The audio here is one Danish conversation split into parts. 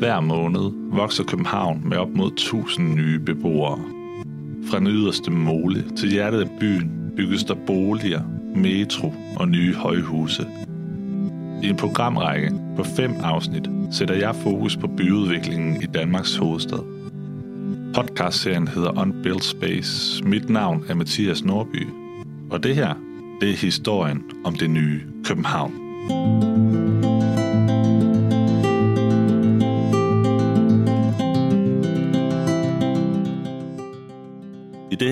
Hver måned vokser København med op mod 1000 nye beboere. Fra den yderste mole til hjertet af byen bygges der boliger, metro og nye højhuse. I en programrække på fem afsnit sætter jeg fokus på byudviklingen i Danmarks hovedstad. Podcastserien hedder Unbuilt Space. Mit navn er Mathias Norby, og det her, det er historien om det nye København. thank you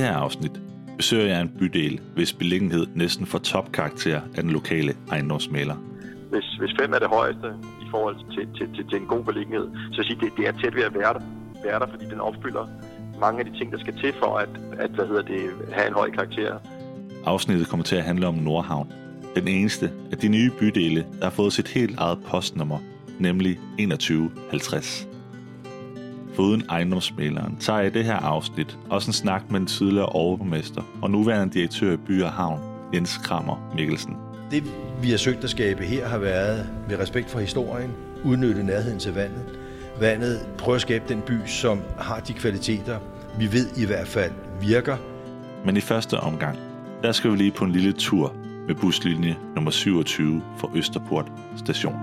her afsnit besøger jeg en bydel, hvis beliggenhed næsten får topkarakter af den lokale ejendomsmaler. Hvis, hvis fem er det højeste i forhold til, til, til, til en god beliggenhed, så sige, det, det er tæt ved at være der, være der, fordi den opfylder mange af de ting, der skal til for at, at hvad hedder det, have en høj karakter. Afsnittet kommer til at handle om Nordhavn. Den eneste af de nye bydele, der har fået sit helt eget postnummer, nemlig 2150. Foruden ejendomsmaleren tager jeg i det her afsnit også en snak med den tidligere overborgmester og nuværende direktør i By og Havn, Jens Krammer Mikkelsen. Det, vi har søgt at skabe her, har været med respekt for historien, udnytte nærheden til vandet. Vandet, prøve at skabe den by, som har de kvaliteter, vi ved i hvert fald virker. Men i første omgang, der skal vi lige på en lille tur med buslinje nummer 27 fra Østerport station.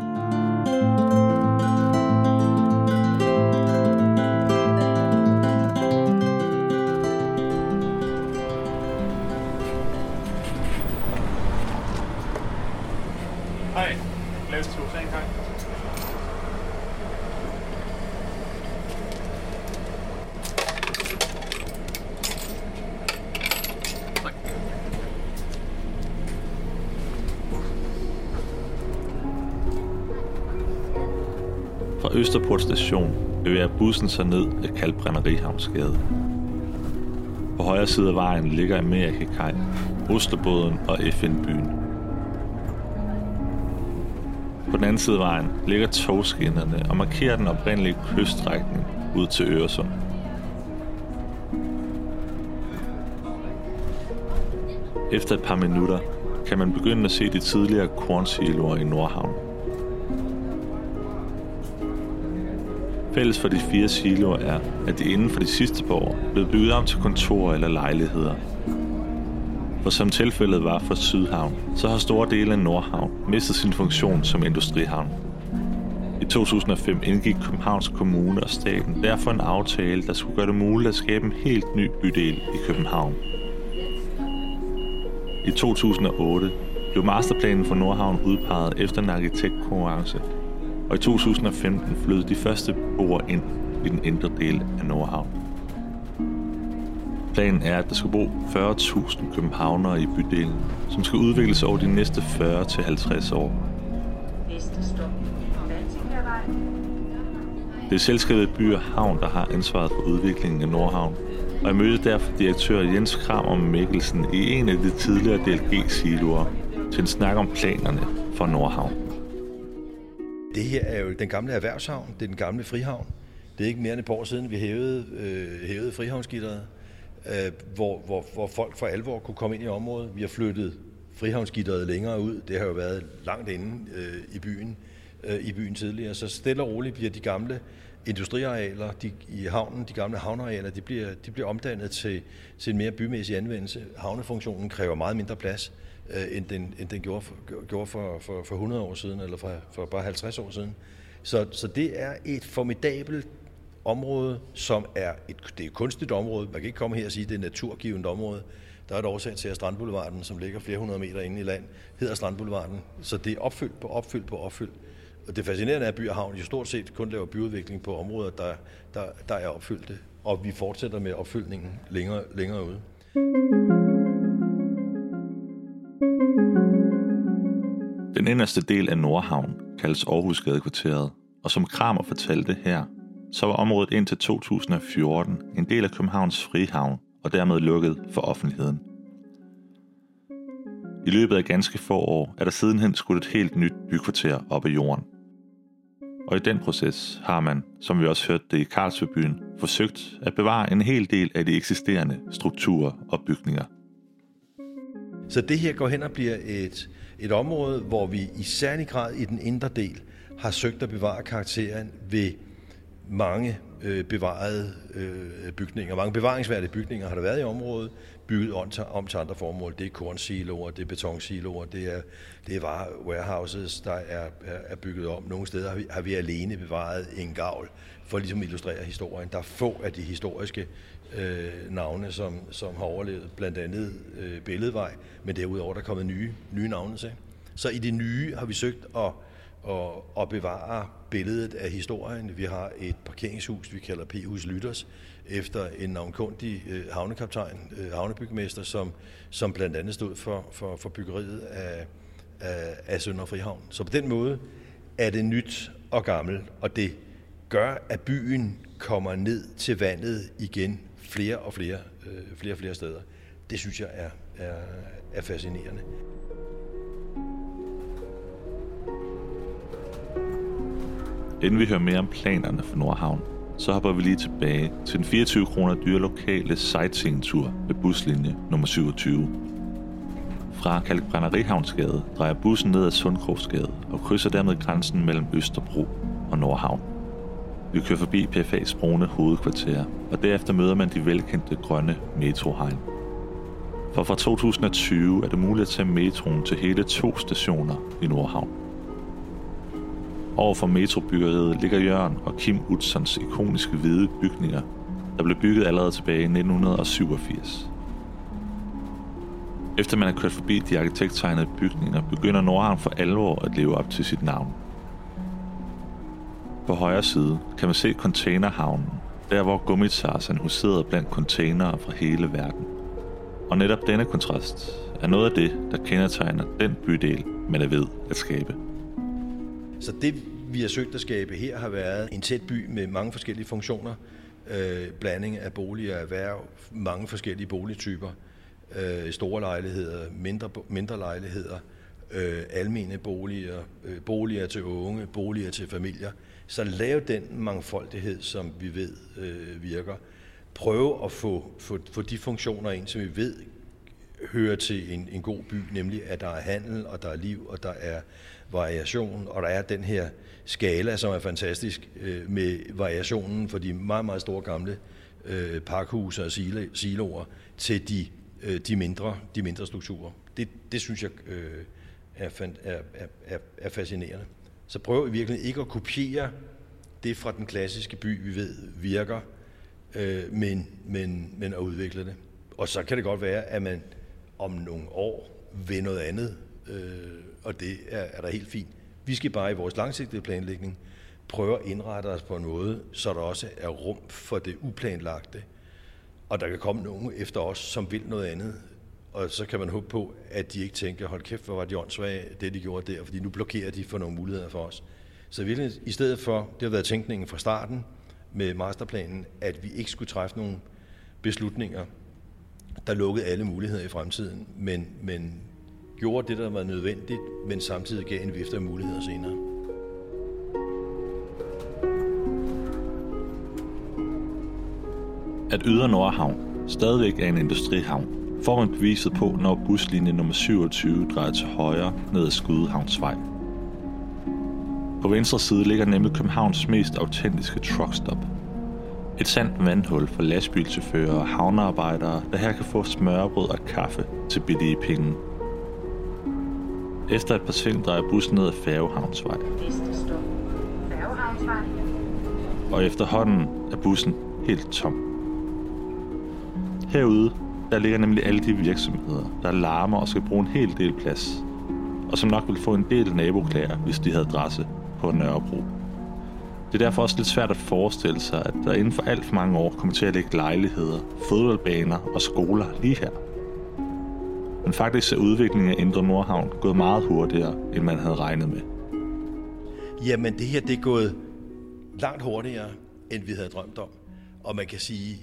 Østerport station bevæger bussen sig ned ad Kalbrennerihavnsgade. På højre side af vejen ligger Amerikakaj, Oslobåden og FN-byen. På den anden side af vejen ligger togskinnerne og markerer den oprindelige kyststrækning ud til Øresund. Efter et par minutter kan man begynde at se de tidligere kornsiloer i Nordhavn. Fælles for de fire siloer er, at de inden for de sidste par år blev bygget om til kontorer eller lejligheder. For som tilfældet var for Sydhavn, så har store dele af Nordhavn mistet sin funktion som industrihavn. I 2005 indgik Københavns Kommune og staten derfor en aftale, der skulle gøre det muligt at skabe en helt ny bydel i København. I 2008 blev masterplanen for Nordhavn udpeget efter en arkitektkonkurrence, og i 2015 flyttede de første beboere ind i den indre del af Nordhavn. Planen er, at der skal bo 40.000 københavnere i bydelen, som skal udvikles over de næste 40-50 år. Det er selskabet By og Havn, der har ansvaret for udviklingen af Nordhavn, og jeg mødte derfor direktør Jens Kramer Mikkelsen i en af de tidligere DLG-siloer til en snak om planerne for Nordhavn. Det her er jo den gamle erhvervshavn, det er den gamle frihavn. Det er ikke mere end et par år siden, vi hævede, øh, hævede frihavnsgitteret, øh, hvor, hvor, hvor folk for alvor kunne komme ind i området. Vi har flyttet frihavnsgitteret længere ud. Det har jo været langt inde øh, i byen øh, i byen tidligere. Så stille og roligt bliver de gamle industriarealer de, i havnen, de gamle havnearealer, de bliver, de bliver omdannet til, til en mere bymæssig anvendelse. Havnefunktionen kræver meget mindre plads, øh, end den, end den gjorde, for, gjorde for, for, for 100 år siden, eller for, for bare 50 år siden. Så, så det er et formidabelt område, som er et, det er et kunstigt område. Man kan ikke komme her og sige, at det er et naturgivende område. Der er et årsag til, at Strandboulevarden, som ligger flere hundrede meter inde i land, hedder Strandboulevarden. Så det er opfyldt på opfyldt på opfyldt. Og det fascinerende er, at By og Havn jo stort set kun laver byudvikling på områder, der, der, der er opfyldte. Og vi fortsætter med opfyldningen længere, længere ude. Den inderste del af Nordhavn kaldes Aarhusgadekvarteret, og som Kramer fortalte her, så var området indtil 2014 en del af Københavns Frihavn og dermed lukket for offentligheden. I løbet af ganske få år er der sidenhen skudt et helt nyt bykvarter op af jorden. Og i den proces har man, som vi også hørte det i Karlsbybyen, forsøgt at bevare en hel del af de eksisterende strukturer og bygninger. Så det her går hen og bliver et, et område, hvor vi i særlig grad i den indre del har søgt at bevare karakteren ved mange øh, bevarede øh, bygninger, mange bevaringsværdige bygninger har der været i området, bygget om til, om til andre formål. Det er kornsiloer, det er betonsiloer, det er, det er warehouses, der er, er, er bygget om. Nogle steder har vi, har vi alene bevaret en gavl for ligesom at illustrere historien. Der er få af de historiske øh, navne, som, som har overlevet, blandt andet øh, Billedvej, men derudover der er kommet nye, nye navne til. Så i det nye har vi søgt at, at, at bevare billedet af historien. Vi har et parkeringshus, vi kalder P-hus Lytters, efter en navnkundig øh, havnekaptajn, øh, havnebygmester, som, som blandt andet stod for, for, for byggeriet af, af, af Sønder Frihavn. Så på den måde er det nyt og gammelt, og det gør, at byen kommer ned til vandet igen flere og flere, øh, flere og flere steder. Det synes jeg er, er, er fascinerende. Inden vi hører mere om planerne for Nordhavn, så hopper vi lige tilbage til den 24 kroner dyre lokale sightseeing-tur med buslinje nummer 27. Fra Kalkbrænderihavnsgade drejer bussen ned ad Sundkrogsgade og krydser dermed grænsen mellem Østerbro og Nordhavn. Vi kører forbi PFA's brune hovedkvarter, og derefter møder man de velkendte grønne metrohegn. For fra 2020 er det muligt at tage metroen til hele to stationer i Nordhavn. Over for metrobyggeriet ligger Jørgen og Kim Utzons ikoniske hvide bygninger, der blev bygget allerede tilbage i 1987. Efter man har kørt forbi de arkitekttegnede bygninger, begynder Nordhavn for alvor at leve op til sit navn. På højre side kan man se containerhavnen, der hvor Gummitarsen huserede blandt containere fra hele verden. Og netop denne kontrast er noget af det, der kendetegner den bydel, man er ved at skabe. Så det, vi har søgt at skabe her, har været en tæt by med mange forskellige funktioner. Øh, blanding af boliger og erhverv, mange forskellige boligtyper. Øh, store lejligheder, mindre, mindre lejligheder, øh, almene boliger, øh, boliger til unge, boliger til familier. Så lave den mangfoldighed, som vi ved øh, virker. Prøve at få, få, få de funktioner ind, som vi ved hører til en, en god by, nemlig at der er handel, og der er liv, og der er variation, og der er den her skala, som er fantastisk, øh, med variationen for de meget, meget store gamle øh, pakhuse og siloer til de, øh, de, mindre, de mindre strukturer. Det, det synes jeg øh, er, er, er, er fascinerende. Så prøv i virkeligheden ikke at kopiere det fra den klassiske by, vi ved virker, øh, men, men, men at udvikle det. Og så kan det godt være, at man om nogle år vil noget andet, øh, og det er, er da helt fint. Vi skal bare i vores langsigtede planlægning prøve at indrette os på en måde, så der også er rum for det uplanlagte, og der kan komme nogen efter os, som vil noget andet. Og så kan man håbe på, at de ikke tænker, hold kæft, hvor var de åndssvage, det de gjorde der, fordi nu blokerer de for nogle muligheder for os. Så virkelig, i stedet for, det har været tænkningen fra starten med masterplanen, at vi ikke skulle træffe nogle beslutninger, der lukkede alle muligheder i fremtiden, men, men gjorde det, der var nødvendigt, men samtidig gav en vift af muligheder senere. At Ydre Nordhavn stadigvæk er en industrihavn, får man beviset på, når buslinje nummer 27 drejer til højre ned ad Skudehavnsvej. På venstre side ligger nemlig Københavns mest autentiske truckstop. Et sandt vandhul for lastbilchauffører og havnearbejdere, der her kan få smørbrød og kaffe til billige penge. Efter et par ting drejer bussen ned ad. Færgehavnsvej. Og efterhånden er bussen helt tom. Herude, der ligger nemlig alle de virksomheder, der larmer og skal bruge en hel del plads. Og som nok vil få en del naboklager, hvis de havde adresse på Nørrebro. Det er derfor også lidt svært at forestille sig, at der inden for alt for mange år kommer til at ligge lejligheder, fodboldbaner og skoler lige her. Men faktisk er udviklingen af Indre Nordhavn gået meget hurtigere, end man havde regnet med. Jamen, det her det er gået langt hurtigere, end vi havde drømt om. Og man kan sige,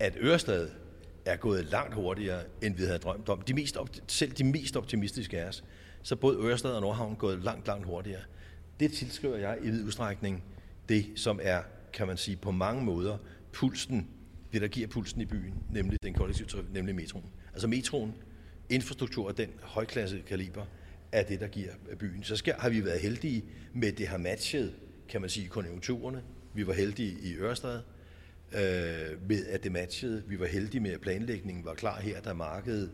at Ørestad er gået langt hurtigere, end vi havde drømt om. De mest, selv de mest optimistiske af os, så både Ørestad og Nordhavn gået langt, langt hurtigere. Det tilskriver jeg i vid udstrækning det, som er, kan man sige, på mange måder pulsen, det der giver pulsen i byen, nemlig den kollektive trafik, nemlig metroen. Altså metroen, infrastruktur af den højklasse kaliber, er det, der giver byen. Så skal, har vi været heldige med, det har matchet, kan man sige, konjunkturerne. Vi var heldige i Ørestad øh, med, at det matchede. Vi var heldige med, at planlægningen var klar her, da markedet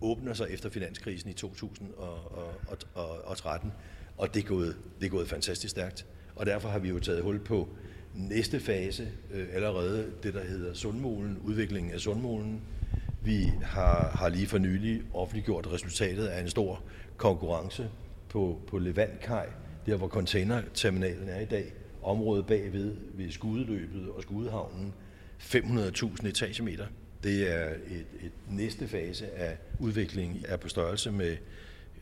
åbner sig efter finanskrisen i 2013. Og det er gået, det er gået fantastisk stærkt. Og derfor har vi jo taget hul på næste fase øh, allerede, det der hedder Sundmolen, udviklingen af Sundmolen. Vi har, har lige for nylig offentliggjort resultatet af en stor konkurrence på, på Levantkaj, der hvor containerterminalen er i dag, området bagved ved Skudeløbet og Skudehavnen, 500.000 etagemeter. Det er et, et næste fase af udviklingen er på størrelse med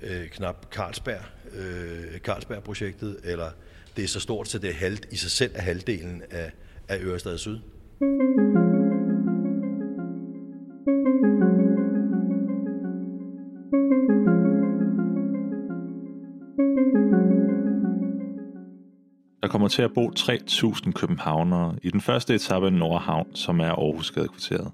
øh, knap Carlsberg, øh, Carlsberg-projektet, eller det er så stort, så det er halvt, i sig selv er halvdelen af, af Ørestad Syd. Der kommer til at bo 3.000 københavnere i den første etape af Nordhavn, som er Aarhusgadekvarteret.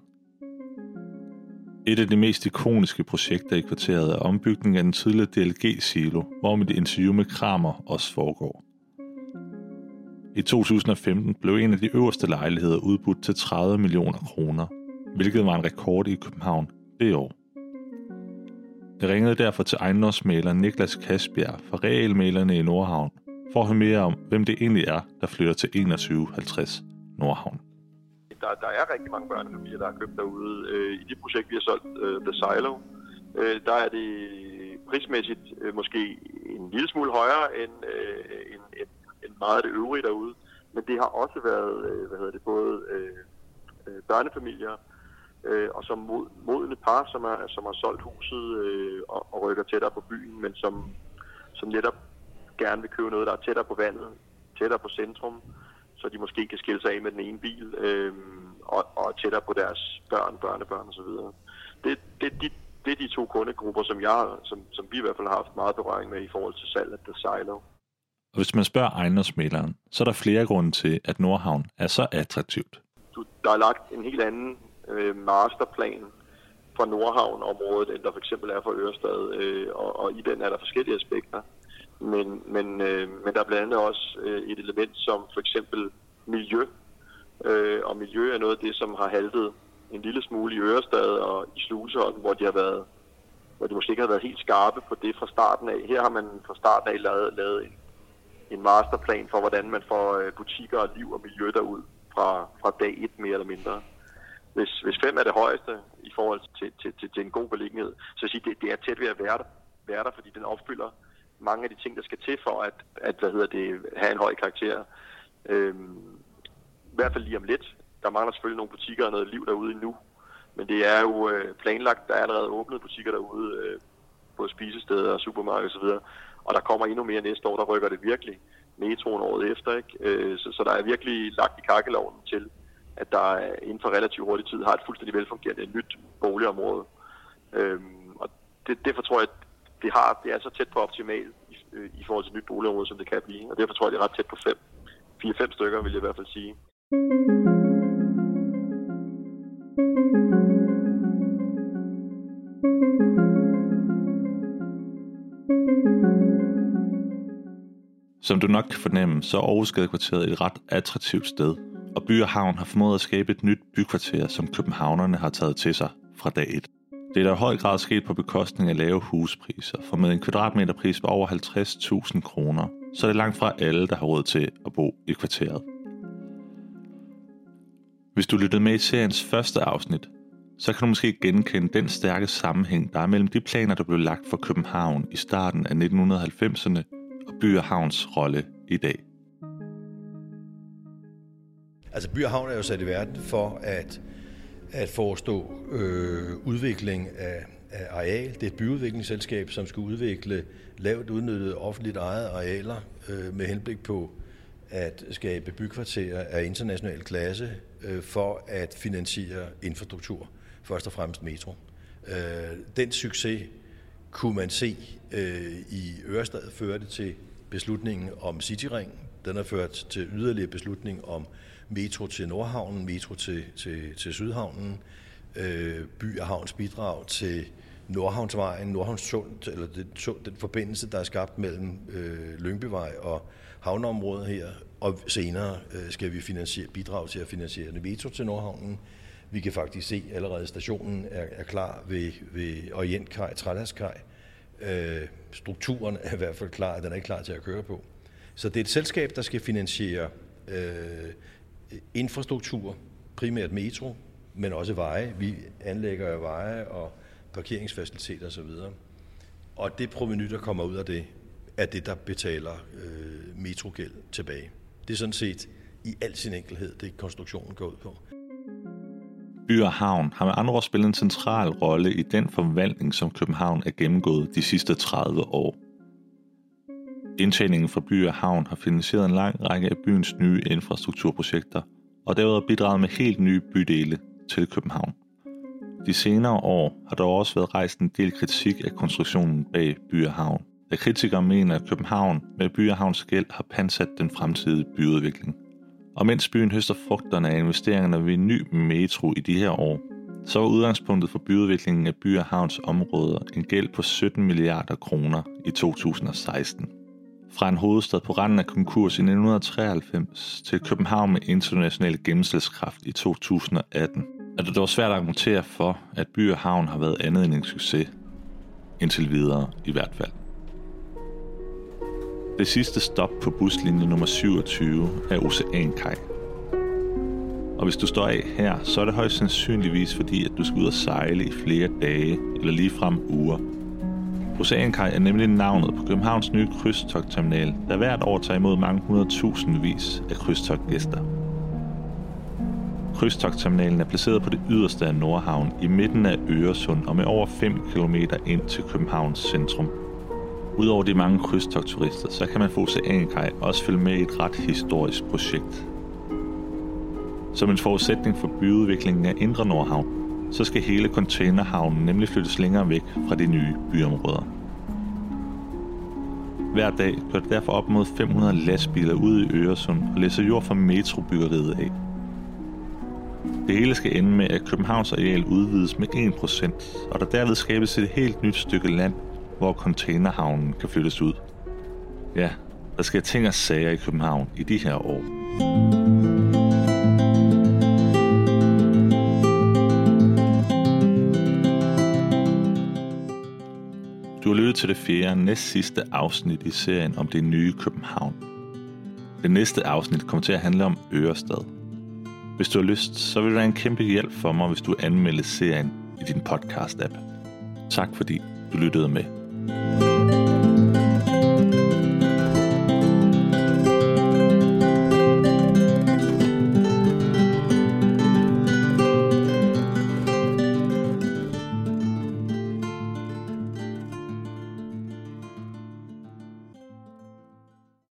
Et af de mest ikoniske projekter i kvarteret er ombygningen af den tidligere DLG-silo, hvor mit interview med Kramer også foregår. I 2015 blev en af de øverste lejligheder udbudt til 30 millioner kroner, hvilket var en rekord i København det år. Jeg ringede derfor til ejendomsmaler Niklas Kasbjerg fra Realmalerne i Nordhavn for at høre mere om, hvem det egentlig er, der flytter til 2150 Nordhavn. Der, der er rigtig mange børnefamilier, der har købt derude. Øh, I det projekt, vi har solgt, øh, The Silo, øh, der er det prismæssigt øh, måske en lille smule højere end, øh, end, end, end meget af det øvrige derude. Men det har også været, øh, hvad hedder det, både øh, øh børnefamilier øh, og som mod, modne par, som, er, som har solgt huset øh, og, og rykker tættere på byen, men som, som netop gerne vil købe noget, der er tættere på vandet, tættere på centrum, så de måske kan skille sig af med den ene bil, øh, og, og tættere på deres børn, børnebørn osv. Det, det, det, det er de to kundegrupper, som, jeg, som, som vi i hvert fald har haft meget berøring med i forhold til salget af Silo. Og hvis man spørger ejendomsmæleren, så er der flere grunde til, at Nordhavn er så attraktivt. Du, der er lagt en helt anden øh, masterplan for Nordhavn-området, end der for eksempel er for Ørestad, øh, og, og i den er der forskellige aspekter. Men, men, øh, men der er blandt andet også øh, et element som for eksempel miljø. Øh, og miljø er noget af det, som har haltet en lille smule i Ørestad og i Sluseholm, hvor de har været hvor de måske ikke har været helt skarpe på det fra starten af. Her har man fra starten af lavet, lavet en, en masterplan for, hvordan man får øh, butikker og liv og miljø derud fra, fra dag et mere eller mindre. Hvis, hvis fem er det højeste i forhold til, til, til, til en god beliggenhed, så sige, det, det er tæt ved at være der, være der, fordi den opfylder mange af de ting, der skal til for at, at hvad hedder det, have en høj karakter. Øhm, I hvert fald lige om lidt. Der mangler selvfølgelig nogle butikker og noget liv derude endnu. Men det er jo øh, planlagt. Der er allerede åbnet butikker derude, øh, på spisesteder og supermarkeder osv. Og der kommer endnu mere næste år, der rykker det virkelig metroen året efter. Ikke? Øh, så, så der er virkelig lagt i kakkeloven til, at der inden for relativt hurtig tid har et fuldstændig velfungerende nyt boligområde. Øhm, og det, derfor tror jeg, at det, har, det er så tæt på optimal i, øh, i forhold til nyt boligområde, som det kan blive. Og derfor tror jeg, det er ret tæt på 5. 4-5 stykker, vil jeg i hvert fald sige. Som du nok kan fornemme, så er Aarhusgadekvarteret et ret attraktivt sted, og By og Havn har formået at skabe et nyt bykvarter, som københavnerne har taget til sig fra dag 1. Det er der i høj grad sket på bekostning af lave huspriser, for med en kvadratmeterpris på over 50.000 kroner, så er det langt fra alle, der har råd til at bo i kvarteret. Hvis du lyttede med i seriens første afsnit, så kan du måske genkende den stærke sammenhæng, der er mellem de planer, der blev lagt for København i starten af 1990'erne og By og Havns rolle i dag. Altså By og Havn er jo sat i verden for at at forestå øh, udvikling af, af areal. Det er et byudviklingsselskab, som skal udvikle lavt udnyttede offentligt ejede arealer øh, med henblik på at skabe bykvarterer af international klasse øh, for at finansiere infrastruktur, først og fremmest metro. Øh, den succes kunne man se øh, i Ørestad førte til beslutningen om Cityring. Den har ført til yderligere beslutning om metro til Nordhavnen, metro til, til, til Sydhavnen, øh, by og havns bidrag til, Nordhavnsvejen, Nordhavnstund, eller den, den forbindelse, der er skabt mellem øh, Lyngbyvej og havneområdet her, og senere øh, skal vi finansiere, bidrage til at finansiere en metro til Nordhavnen. Vi kan faktisk se, allerede stationen er, er klar ved, ved Orientkaj, Trælandskaj. Øh, strukturen er i hvert fald klar, den er ikke klar til at køre på. Så det er et selskab, der skal finansiere øh, infrastruktur, primært metro, men også veje. Vi anlægger veje og parkeringsfaciliteter osv. Og det proveny, der kommer ud af det, er det, der betaler øh, metrogæld tilbage. Det er sådan set i al sin enkelhed, det konstruktionen går ud på. By og Havn har med andre ord spillet en central rolle i den forvaltning, som København er gennemgået de sidste 30 år. Indtjeningen fra By og Havn har finansieret en lang række af byens nye infrastrukturprojekter, og derudover bidraget med helt nye bydele til København. De senere år har der også været rejst en del kritik af konstruktionen bag By og Havn, da kritikere mener, at København med By og Havns gæld har pansat den fremtidige byudvikling. Og mens byen høster frugterne af investeringerne ved en ny metro i de her år, så var udgangspunktet for byudviklingen af By og Havns områder en gæld på 17 milliarder kroner i 2016. Fra en hovedstad på randen af konkurs i 1993 til København med international gennemslagskraft i 2018, er det dog svært at argumentere for, at By og Havn har været andet end en succes. Indtil videre i hvert fald. Det sidste stop på buslinje nummer 27 er Oceankaj. Og hvis du står af her, så er det højst sandsynligvis fordi, at du skal ud og sejle i flere dage eller lige frem uger. Oceankaj er nemlig navnet på Københavns nye krydstogtterminal, der hvert år tager imod mange hundredtusindvis af krydstogtgæster. Krydstogtterminalen er placeret på det yderste af Nordhavn i midten af Øresund og med over 5 km ind til Københavns centrum. Udover de mange krydstogtturister, så kan man få Oceankaj også følge med i et ret historisk projekt. Som en forudsætning for byudviklingen af Indre Nordhavn, så skal hele containerhavnen nemlig flyttes længere væk fra de nye byområder. Hver dag kører der derfor op mod 500 lastbiler ud i Øresund og læser jord fra metrobyggeriet af. Det hele skal ende med, at Københavns areal udvides med 1%, og der derved skabes et helt nyt stykke land hvor containerhavnen kan flyttes ud. Ja, der sker ting og sager i København i de her år. Du har lyttet til det fjerde næst sidste afsnit i serien om det nye København. Det næste afsnit kommer til at handle om Ørestad. Hvis du har lyst, så vil det være en kæmpe hjælp for mig, hvis du anmelder serien i din podcast-app. Tak fordi du lyttede med. Thank you